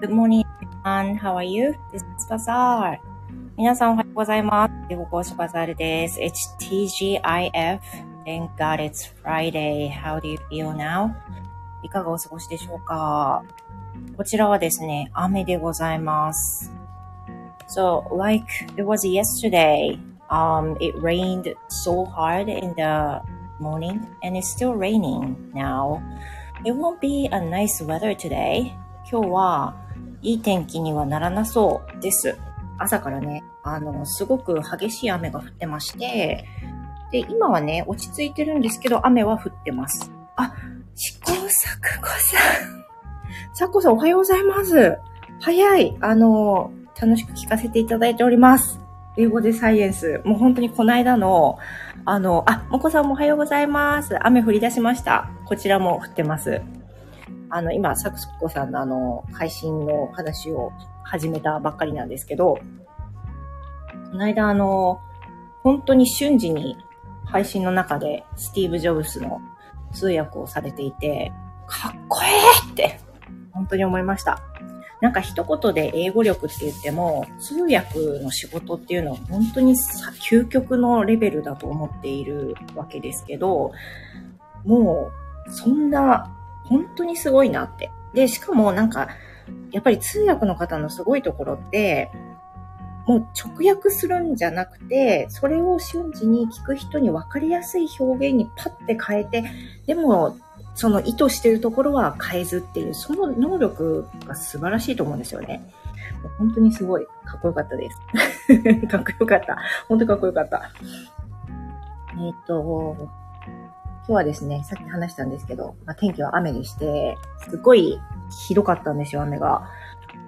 Good morning, everyone. How are you? This is Bazaar. 皆さんおはようございます。英語講師バザールです。It's TGIF. Thank God it's Friday. How do you feel now? いかがお過ごしでしょうかこちらはですね、雨でございます。So, like it was yesterday, um, it rained so hard in the morning and it's still raining now. It won't be a nice weather today. 今日は いい天気にはならなそうです。朝からね、あの、すごく激しい雨が降ってまして、で、今はね、落ち着いてるんですけど、雨は降ってます。あ、試行錯誤さん。さっこさんおはようございます。早い。あの、楽しく聞かせていただいております。英語でサイエンス。もう本当にこの間の、あの、あ、もこさんもおはようございます。雨降り出しました。こちらも降ってます。あの、今、サクスコさんのあの、配信の話を始めたばっかりなんですけど、この間あの、本当に瞬時に配信の中でスティーブ・ジョブスの通訳をされていて、かっこええって本当に思いました。なんか一言で英語力って言っても、通訳の仕事っていうのは本当に究極のレベルだと思っているわけですけど、もう、そんな、本当にすごいなって。で、しかもなんか、やっぱり通訳の方のすごいところって、もう直訳するんじゃなくて、それを瞬時に聞く人に分かりやすい表現にパッて変えて、でもその意図してるところは変えずっていう、その能力が素晴らしいと思うんですよね。もう本当にすごいかっこよかったです。かっこよかった。本当かっこよかった。えっ、と、日はですね、さっき話したんですけど、まあ、天気は雨でして、すっごいひどかったんですよ、雨が。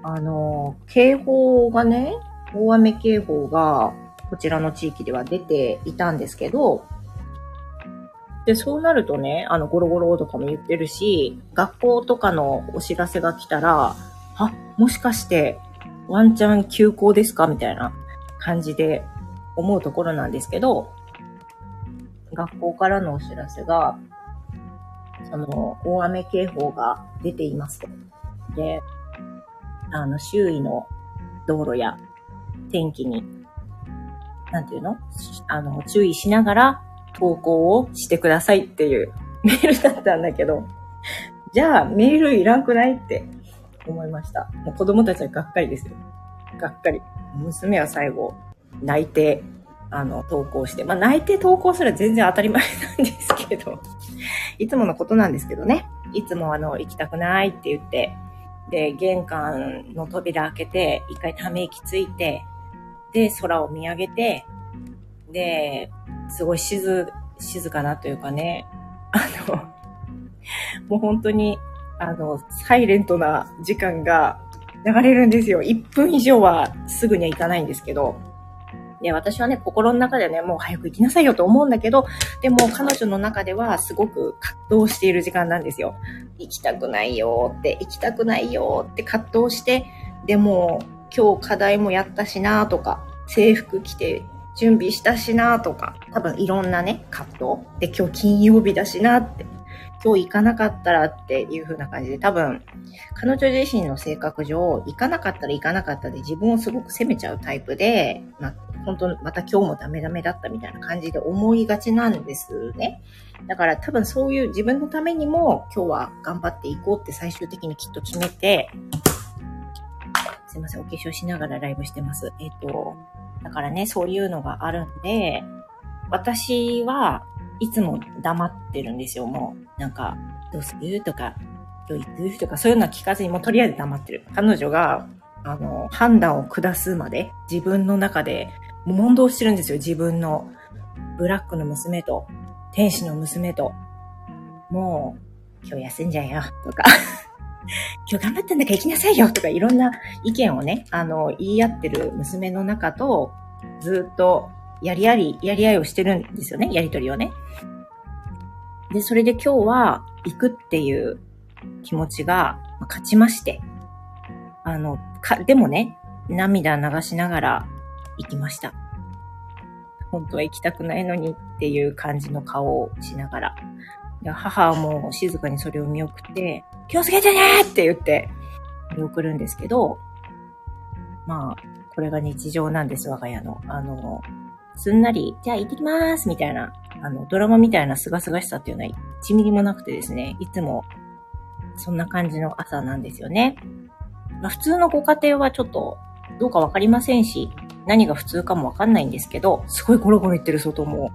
あの、警報がね、大雨警報がこちらの地域では出ていたんですけど、で、そうなるとね、あの、ゴロゴロとかも言ってるし、学校とかのお知らせが来たら、あ、もしかして、ワンチャン休校ですか？みたいな感じで思うところなんですけど、学校からのお知らせが、その、大雨警報が出ていますと。で、あの、周囲の道路や天気に、なんていうの？あの、注意しながら投稿をしてくださいっていう メールだったんだけど、じゃあメールいらんくないって思いました。もう子供たちはがっかりですよ。がっかり。娘は最後、泣いて、あの、投稿して。まあ、泣いて投稿すら全然当たり前なんですけど、いつものことなんですけどね。いつもあの、行きたくないって言って、で、玄関の扉開けて、一回ため息ついて、で、空を見上げて、で、すごい静、静かなというかね、あの、もう本当に、あの、サイレントな時間が流れるんですよ。1分以上はすぐには行かないんですけど。で、私はね、心の中でね、もう早く行きなさいよと思うんだけど、でも彼女の中ではすごく葛藤している時間なんですよ。行きたくないよって、行きたくないよって葛藤して、でも今日課題もやったしなとか、制服着て準備したしなとか、多分いろんなね、葛藤。で、今日金曜日だしなって、今日行かなかったらっていう風な感じで、多分、彼女自身の性格上、行かなかったら行かなかったで自分をすごく責めちゃうタイプで、まあ、本当また今日もダメダメだったみたいな感じで思いがちなんですね。だから多分そういう自分のためにも今日は頑張っていこうって最終的にきっと決めて、すいません、お化粧しながらライブしてます。えっ、ー、と、だからね、そういうのがあるんで、私はいつも黙ってるんですよ、もう。なんか、どうする？とか、今日行くとか、そういうのは聞かずに、もうとりあえず黙ってる。彼女が、あの、判断を下すまで、自分の中で、問答してるんですよ、自分の。ブラックの娘と、天使の娘と、もう、今日休んじゃえよ、とか 今日頑張ったんだから行きなさいよとかいろんな意見をね、あの、言い合ってる娘の中と、ずっとやりあり、やり合いをしてるんですよね、やりとりをね。で、それで今日は行くっていう気持ちが勝ちまして、あの、か、でもね、涙流しながら行きました。本当は行きたくないのにっていう感じの顔をしながら。母はもう静かにそれを見送って、気をつけてねって言って、見送るんですけど、まあ、これが日常なんです、我が家の。あの、すんなり、じゃあ行ってきますみたいな、あの、ドラマみたいな清々しさっていうのは1ミリもなくてですね、いつもそんな感じの朝なんですよね。まあ、普通のご家庭はちょっとどうかわかりませんし、何が普通かもわかんないんですけど、すごいゴロゴロ言ってる外も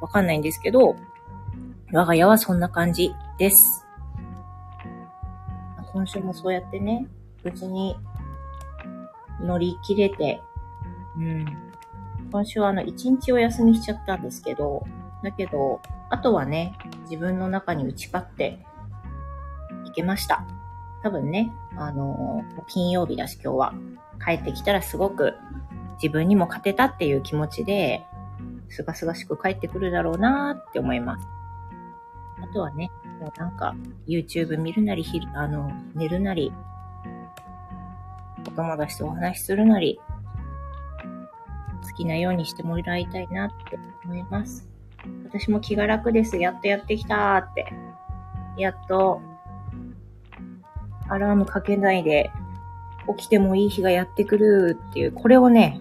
わかんないんですけど、我が家はそんな感じです。今週もそうやってね、無事に乗り切れて、うん。今週はあの、一日お休みしちゃったんですけど、だけど、あとはね、自分の中に打ち勝っていけました。多分ね、あのー、金曜日だし今日は。帰ってきたらすごく自分にも勝てたっていう気持ちで、すがすがしく帰ってくるだろうなーって思います。あとはね、もうなんか、YouTube 見るなり、あの、寝るなり、お友達とお話しするなり、きなようにしてもらいたいなって思います。私も気が楽です。やっとやってきたーって。やっと、アラームかけないで、起きてもいい日がやってくるっていう、これをね、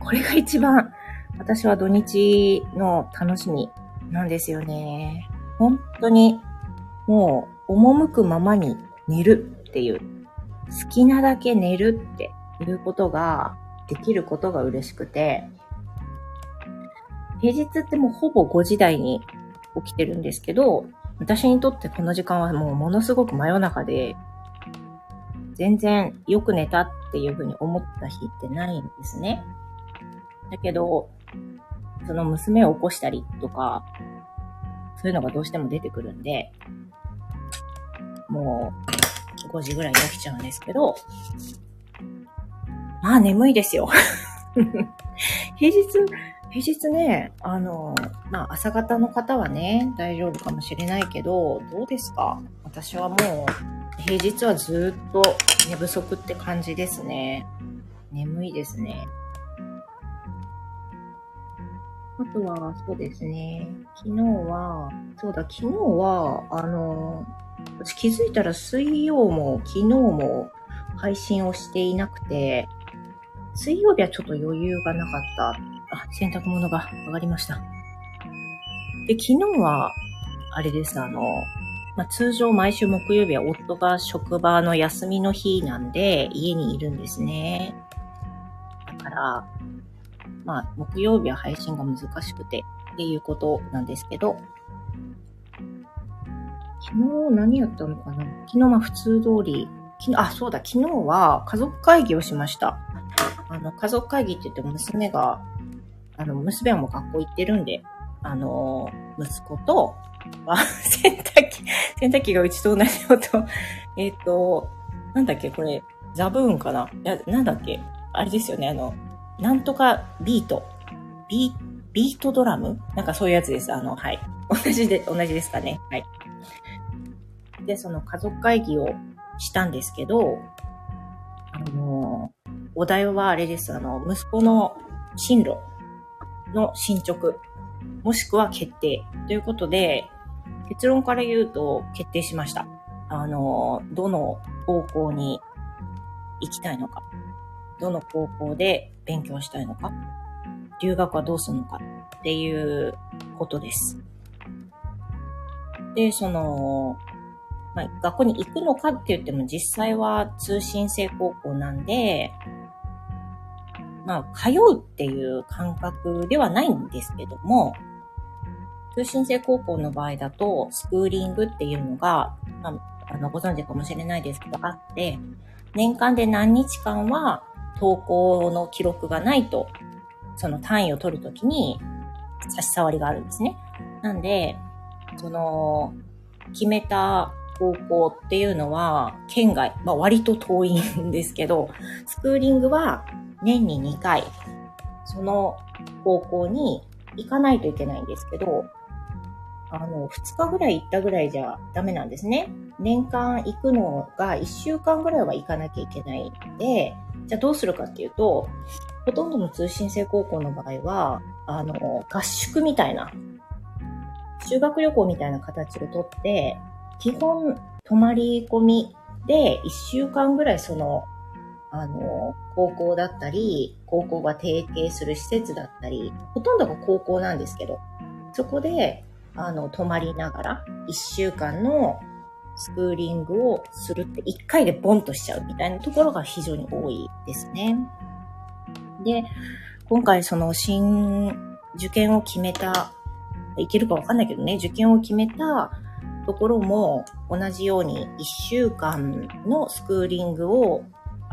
これが一番、私は土日の楽しみなんですよね。本当に、もう、赴くままに寝るっていう、好きなだけ寝るっていうことが、できることが嬉しくて、平日ってもうほぼ5時台に起きてるんですけど、私にとってこの時間はもうものすごく真夜中で、全然よく寝たっていうふうに思った日ってないんですね。だけど、その娘を起こしたりとか、そういうのがどうしても出てくるんで、もう5時ぐらいに起きちゃうんですけど、まあ眠いですよ。平日、平日ね、あの、まあ朝方の方はね、大丈夫かもしれないけど、どうですか？私はもう、平日はずっと寝不足って感じですね。眠いですね。あとは、そうですね。昨日は、そうだ、昨日は、あの、私気づいたら水曜も昨日も配信をしていなくて、水曜日はちょっと余裕がなかった。あ、洗濯物が上がりました。で、昨日は、あれです、あの、まあ、通常毎週木曜日は夫が職場の休みの日なんで家にいるんですね。だから、まあ、木曜日は配信が難しくてっていうことなんですけど、昨日何やったのかな？昨日まあ普通通り、昨日、あ、そうだ、昨日は家族会議をしました。あの、家族会議って言って娘が、あの、娘はもう学校行ってるんで、あの、息子と、あ、洗濯機、洗濯機がうちと同じ音。えっ、と、なんだっけ、これ、ザブーンかな？や、なんだっけ？あれですよね、あの、なんとかビート。ビートビートドラム？なんかそういうやつです。あの、はい。同じで、同じですかね。はい。で、その家族会議をしたんですけど、あの、お題はあれです。あの、息子の進路の進捗、もしくは決定ということで、結論から言うと決定しました。あの、どの方向に行きたいのか。どの高校で勉強したいのか、留学はどうするのかっていうことです。で、その、まあ、学校に行くのかって言っても実際は通信制高校なんで、まあ、通うっていう感覚ではないんですけども、通信制高校の場合だと、スクーリングっていうのが、まあ、あの、ご存知かもしれないですけど、あって、年間で何日間は投稿の記録がないと、その単位を取るときに差し障りがあるんですね。なんで、その、決めた高校っていうのは、県外、まあ割と遠いんですけど、スクーリングは年に2回、その高校に行かないといけないんですけど、あの、2日ぐらい行ったぐらいじゃダメなんですね。年間行くのが1週間ぐらいは行かなきゃいけないんで、じゃあどうするかっていうと、ほとんどの通信制高校の場合は、あの、合宿みたいな、修学旅行みたいな形をとって、基本、泊まり込みで、1週間ぐらいその、あの、高校だったり、高校が提携する施設だったり、ほとんどが高校なんですけど、そこで、あの、泊まりながら、1週間のスクーリングをするって、1回でボンとしちゃうみたいなところが非常に多いですね。で、今回その新受験を決めた、いけるかわかんないけどね、受験を決めたところも同じように1週間のスクーリングを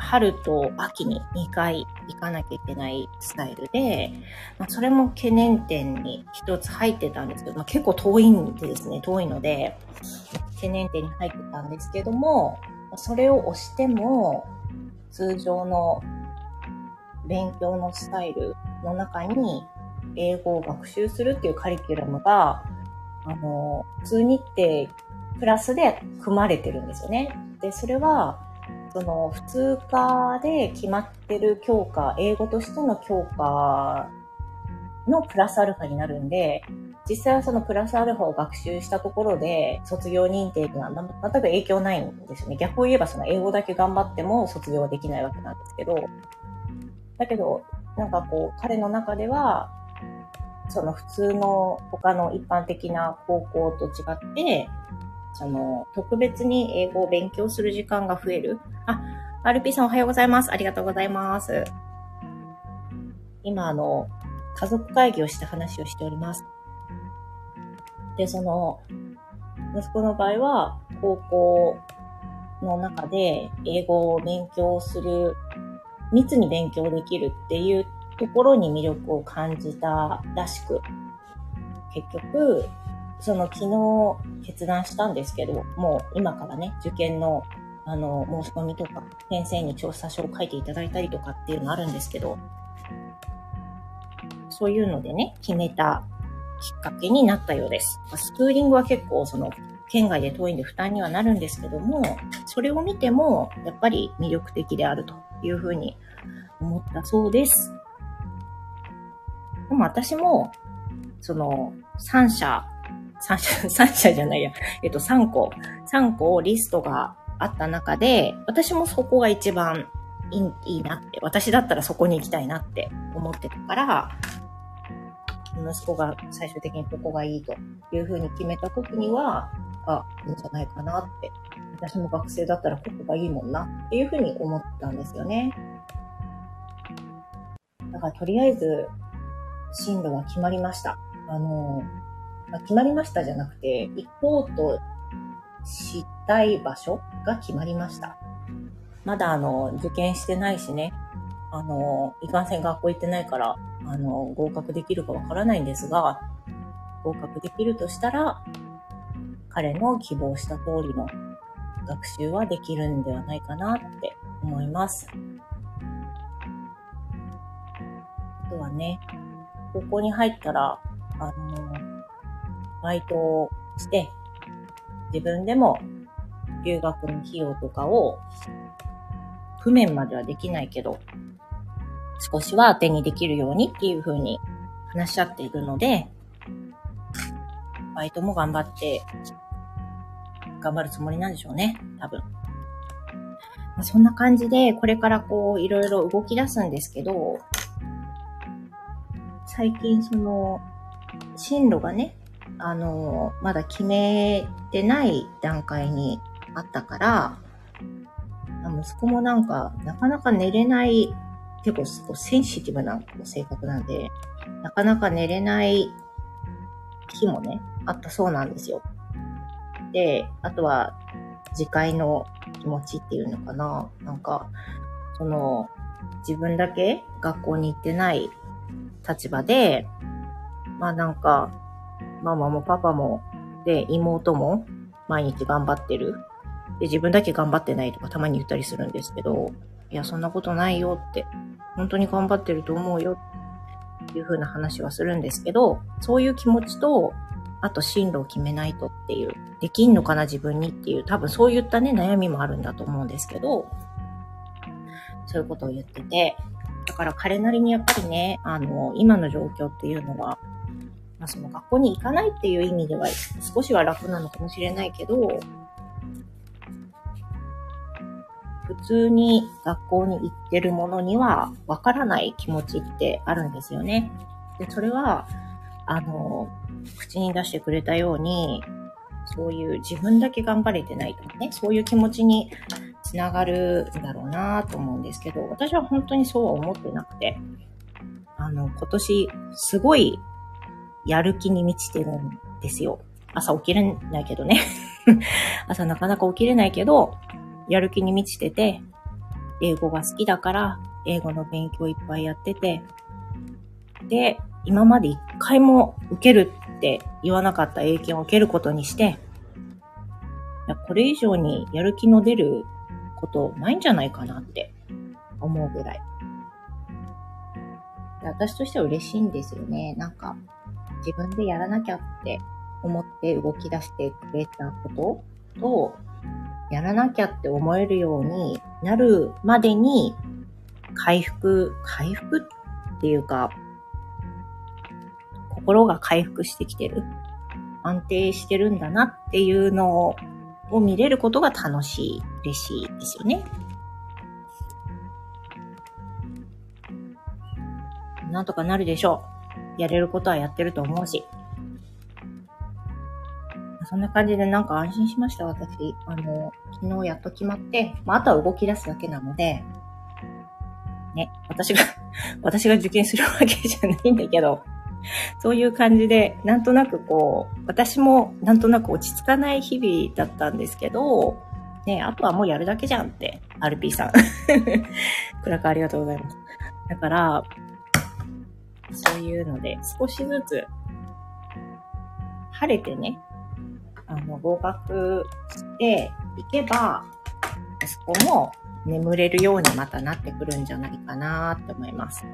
春と秋に2回行かなきゃいけないスタイルで、まあ、それも懸念点に一つ入ってたんですけど、まあ、結構遠いんでですね、遠いので、懸念点に入ってたんですけども、それを押しても、通常の勉強のスタイルの中に、英語を学習するっていうカリキュラムが、あの、普通日程プラスで組まれてるんですよね。で、それは、その普通科で決まってる教科、英語としての教科のプラスアルファになるんで、実際はそのプラスアルファを学習したところで卒業認定というのは全く影響ないんですよね。逆を言えばその英語だけ頑張っても卒業はできないわけなんですけど、だけど、なんかこう、彼の中では、その普通の他の一般的な高校と違って、その、特別に英語を勉強する時間が増える。あ、RP さんおはようございます。ありがとうございます。今、あの、家族会議をして話をしております。で、その、息子の場合は、高校の中で英語を勉強する、密に勉強できるっていうところに魅力を感じたらしく、結局、その昨日決断したんですけど、もう今からね、受験のあの、申し込みとか、先生に調査書を書いていただいたりとかっていうのあるんですけど、そういうのでね、決めたきっかけになったようです。スクーリングは結構その、県外で遠いんで負担にはなるんですけども、それを見ても、やっぱり魅力的であるというふうに思ったそうです。でも私も、その、3社3社、3社じゃないや、えっと、3個、3個リストがあった中で、私もそこが一番いいいいなって、私だったらそこに行きたいなって思ってたから、息子が最終的にここがいいというふうに決めた時には、あ、いいんじゃないかなって。私も学生だったらここがいいもんなっていうふうに思ったんですよね。だからとりあえず進路は決まりました。あの、まあ、決まりましたじゃなくて、行こうとしたい場所が決まりました。まだあの、受験してないしね、あの、いかんせん学校行ってないから、あの、合格できるかわからないんですが、合格できるとしたら、彼の希望した通りの学習はできるんではないかなって思います。あとはね、高校に入ったら、あの、バイトをして、自分でも留学の費用とかを、譜面まではできないけど、少しは当てにできるようにっていう風に話し合っているので、バイトも頑張って、頑張るつもりなんでしょうね、多分。まあ、そんな感じで、これからこう、いろいろ動き出すんですけど、最近その、進路がね、あの、まだ決めてない段階にあったから、息子もなんか、なかなか寝れない、結構センシティブな性格なんで、なかなか寝れない日もね、あったそうなんですよ。で、あとは、自戒の気持ちっていうのかな。なんか、その、自分だけ学校に行ってない立場で、まあなんか、ママもパパも、で、妹も毎日頑張ってる。で、自分だけ頑張ってないとかたまに言ったりするんですけど、いや、そんなことないよって、本当に頑張ってると思うよっていう風な話はするんですけど、そういう気持ちと、あと進路を決めないとっていう、できんのかな自分にっていう、多分そういったね、悩みもあるんだと思うんですけど、そういうことを言ってて、だから彼なりにやっぱりね、あの、今の状況っていうのは、まあ、その学校に行かないっていう意味では少しは楽なのかもしれないけど、普通に学校に行ってるものにはわからない気持ちってあるんですよね。で、それは、あの、口に出してくれたように、そういう自分だけ頑張れてないとかね、そういう気持ちにつながるんだろうなと思うんですけど、私は本当にそうは思ってなくて、あの、今年、すごいやる気に満ちてるんですよ。朝起きれないけどね。朝なかなか起きれないけど、やる気に満ちてて、英語が好きだから、英語の勉強いっぱいやってて、で、今まで一回も受けるって言わなかった英検を受けることにして、いやこれ以上にやる気の出ることないんじゃないかなって思うぐらい。私としては嬉しいんですよね。なんか、自分でやらなきゃって思って動き出してくれたことと、やらなきゃって思えるようになるまでに、回復、回復っていうか、心が回復してきてる。安定してるんだなっていうのを見れることが楽しい、嬉しいですよね。なんとかなるでしょう。やれることはやってると思うし。そんな感じでなんか安心しました、私。あの、昨日やっと決まって、まあ、あとは動き出すだけなので、ね、私が 私が受験するわけじゃないんだけど、そういう感じで、なんとなくこう、私もなんとなく落ち着かない日々だったんですけど、ね、あとはもうやるだけじゃんって、RP さん。クラッカありがとうございます。だから、そういうので、少しずつ、晴れてね、あの、合格していけば、そこも眠れるようにまたなってくるんじゃないかなって思います。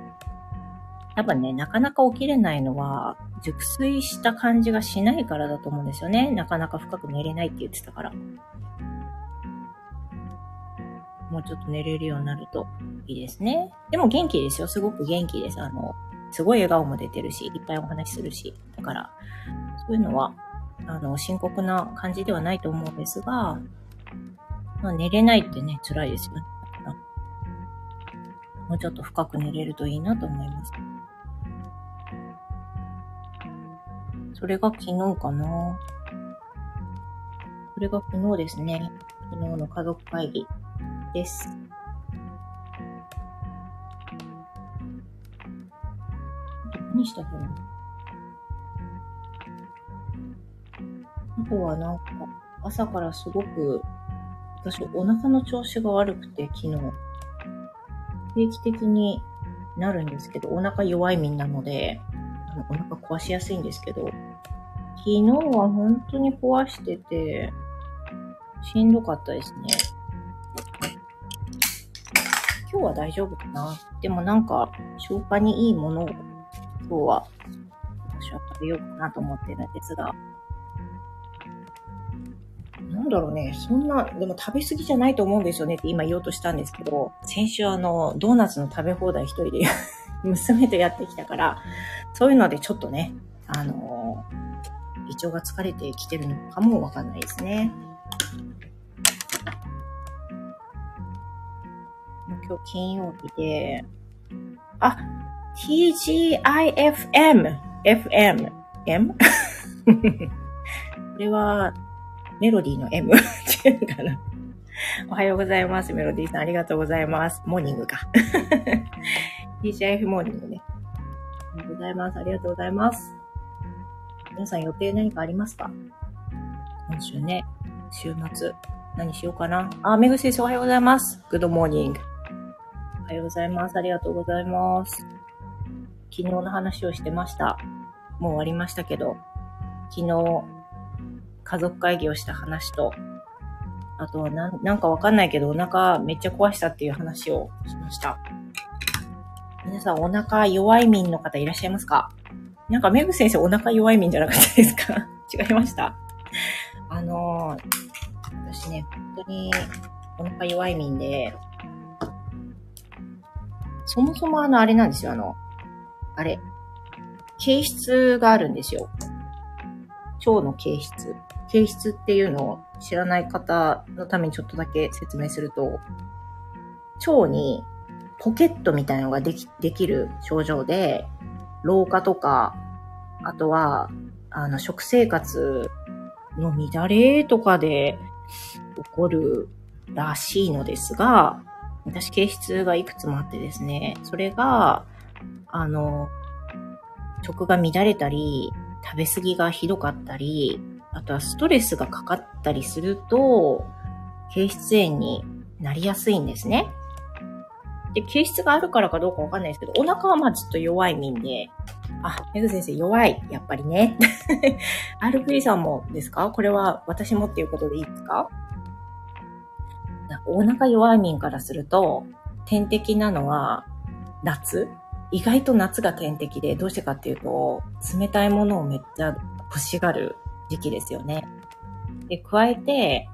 多分ね、なかなか起きれないのは、熟睡した感じがしないからだと思うんですよね。なかなか深く寝れないって言ってたから。もうちょっと寝れるようになるといいですね。でも元気ですよ。すごく元気です。あの、すごい笑顔も出てるし、いっぱいお話しするし。だから、そういうのは、あの、深刻な感じではないと思うんですが、まあ、寝れないってね、辛いですよね。もうちょっと深く寝れるといいなと思います。それが昨日かな。それが昨日ですね。昨日の家族会議です。何したかなあとはなんか、朝からすごく、私お腹の調子が悪くて、昨日。定期的になるんですけど、お腹弱いみんなので、お腹壊しやすいんですけど、昨日は本当に壊してて、しんどかったですね。今日は大丈夫かなでもなんか、消化にいいものを今日は私は食べようかなと思ってるんですが、なんだろうね、そんな、でも食べ過ぎじゃないと思うんですよねって今言おうとしたんですけど、先週あの、ドーナツの食べ放題一人で 娘とやってきたから、そういうのでちょっとね、あの胃腸が疲れてきてるのかもわかんないですね。今日金曜日で、あ、TGIFM、FM、M? これは、メロディーの M っていうかな？おはようございます。メロディーさん、ありがとうございます。モーニングか。TGIF morning ね。ありがとうございます。ありがとうございます。皆さん予定何かありますか？今週ね、週末、何しようかな？あ、めぐ先生おはようございます。 Good morning。おはようございます。ありがとうございます。昨日の話をしてました。もう終わりましたけど、昨日、家族会議をした話と、あとはなん、なんかわかんないけど、お腹めっちゃ壊したっていう話をしました。皆さんお腹弱い民の方いらっしゃいますか？なんかメグ先生お腹弱い民じゃなかったですか？違いましたあのー、私ね、本当にお腹弱い民で、そもそもあの、あれなんですよ、あの、あれ、形質があるんですよ。腸の形質。形質っていうのを知らない方のためにちょっとだけ説明すると、腸にポケットみたいのができ、できる症状で、老化とか、あとは、あの、食生活の乱れとかで起こるらしいのですが、私、形質がいくつもあってですね、それが、あの、食が乱れたり、食べ過ぎがひどかったり、あとはストレスがかかったりすると、形質炎になりやすいんですね。で、形質があるからかどうかわかんないですけど、お腹はまあちょっと弱い民で、あ、めぐ先生弱い。やっぱりね。RP さんもですか？これは私もっていうことでいいですかお腹弱い民からすると、天敵なのは夏？意外と夏が天敵で、どうしてかっていうと、冷たいものをめっちゃ欲しがる時期ですよね。で、加えて、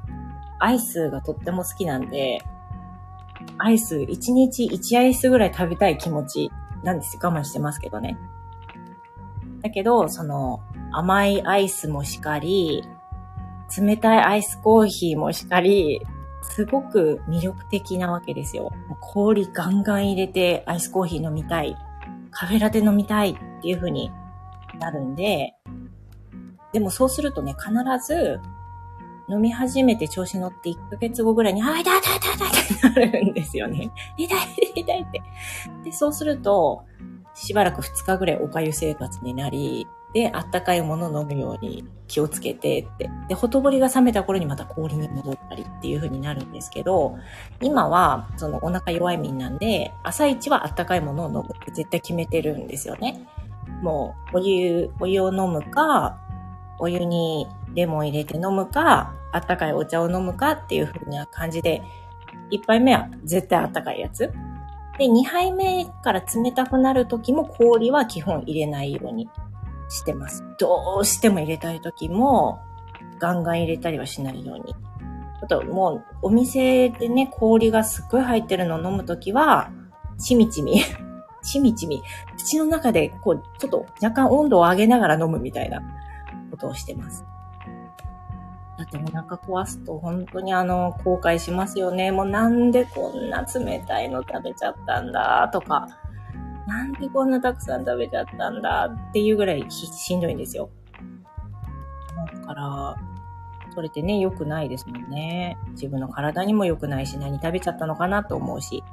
アイスがとっても好きなんで、アイス、1日1アイスぐらい食べたい気持ちなんですよ。我慢してますけどね。だけど、その、甘いアイスもしかり、冷たいアイスコーヒーもしかり、すごく魅力的なわけですよ。氷ガンガン入れてアイスコーヒー飲みたい。カフェラテ飲みたいっていう風になるんで、でもそうするとね、必ず飲み始めて調子乗って1ヶ月後ぐらいに、あ、痛い痛い痛い痛いってなるんですよね。痛い痛い痛いって。で、そうすると、しばらく2日ぐらいおかゆ生活になり、で、あったかいものを飲むように気をつけてって。で、ほとぼりが冷めた頃にまた氷に戻ったりっていう風になるんですけど、今は、そのお腹弱い民なんで、朝一はあったかいものを飲むって絶対決めてるんですよね。もう、お湯、お湯を飲むか、お湯にレモン入れて飲むか、あったかいお茶を飲むかっていう風な感じで、1杯目は絶対あったかいやつ。で、2杯目から冷たくなる時も氷は基本入れないようにしてます。どうしても入れたい時も、ガンガン入れたりはしないように。あと、もう、お店でね、氷がすっごい入ってるのを飲むときは、ちみちみ、ちみちみ、口の中で、こう、ちょっと若干温度を上げながら飲むみたいなことをしてます。だってお腹壊すと本当にあの、後悔しますよね。もうなんでこんな冷たいの食べちゃったんだとか、なんでこんなたくさん食べちゃったんだっていうぐらいしんどいんですよ。だから、それってね、良くないですもんね。自分の体にも良くないし、何食べちゃったのかなと思うし。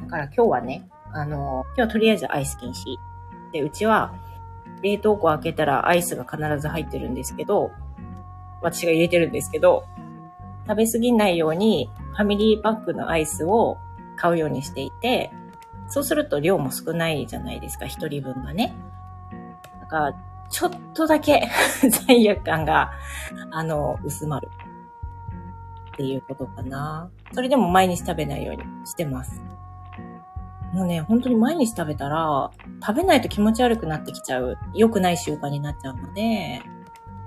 だから今日はね、あの、今日はとりあえずアイス禁止。で、うちは、冷凍庫開けたらアイスが必ず入ってるんですけど、私が入れてるんですけど、食べ過ぎないようにファミリーパックのアイスを買うようにしていて、そうすると量も少ないじゃないですか、一人分がね。だから、ちょっとだけ 罪悪感が、あの、薄まる。っていうことかな。それでも毎日食べないようにしてます。もうね、本当に毎日食べたら、食べないと気持ち悪くなってきちゃう、良くない習慣になっちゃうので、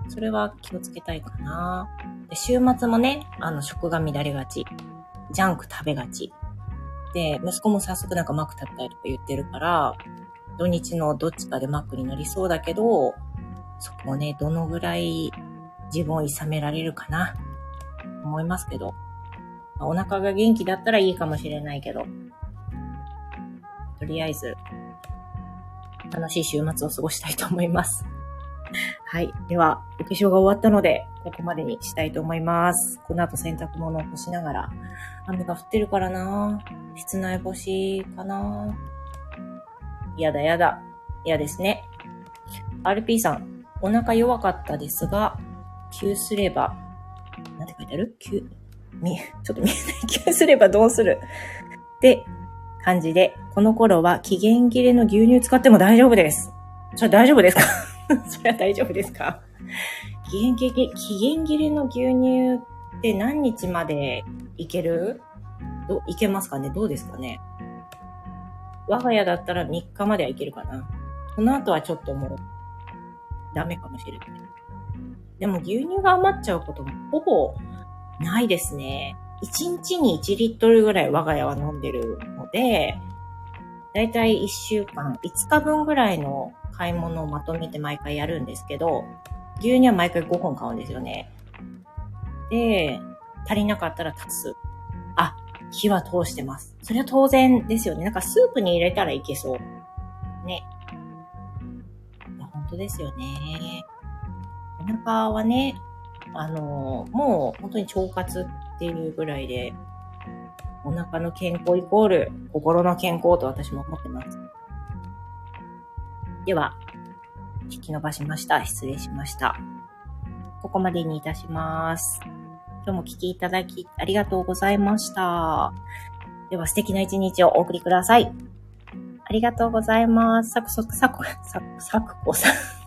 それは気をつけたいかな。で週末もね、あの、食が乱れがち。ジャンク食べがち。で、息子も早速なんかマック食べたいとか言ってるから、土日のどっちかでマックになりそうだけど、そこをね、どのぐらい自分を諌められるかな、思いますけど。お腹が元気だったらいいかもしれないけど、とりあえず、楽しい週末を過ごしたいと思います。はい。では、お化粧が終わったので、ここまでにしたいと思います。この後洗濯物を干しながら、雨が降ってるからな室内干しかなやだやだ。嫌ですね。RP さん、お腹弱かったですが、急すれば、なんて書いてある？急、み、ちょっと見えない。急すればどうする？って感じで、この頃は期限切れの牛乳使っても大丈夫です。それ大丈夫ですか？それは大丈夫ですか？期限切れ、期限切れの牛乳って何日までいける？ど、いけますかね？どうですかね？我が家だったら3日まではいけるかな。その後はちょっともう、ダメかもしれない。でも牛乳が余っちゃうこともほぼないですね。1日に1リットルぐらい我が家は飲んでるので、だいたい1週間、5日分ぐらいの買い物をまとめて毎回やるんですけど、牛乳は毎回5本買うんですよね。で、足りなかったら足す。あ、火は通してます。それは当然ですよね。なんかスープに入れたらいけそう。ね。いや本当ですよね。お腹はね、あの、もう本当に腸活っていうぐらいで、お腹の健康イコール心の健康と私も思ってます。では、聞き伸ばしました。失礼しました。ここまでにいたします。今日も聞きいただきありがとうございました。では素敵な一日をお送りください。ありがとうございます。サクソクサク、サク、サクコさん。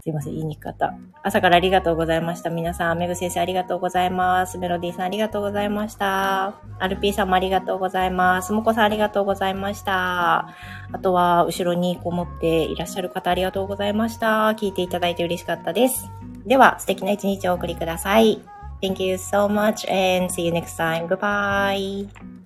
すいません、言いにくかった。朝からありがとうございました。皆さん、めぐ先生ありがとうございます。メロディーさんありがとうございました。アルピーさんもありがとうございます。もこさんありがとうございました。あとは、後ろにこもっていらっしゃる方ありがとうございました。聞いていただいて嬉しかったです。では、素敵な一日をお送りください。Thank you so much and see you next time. Goodbye.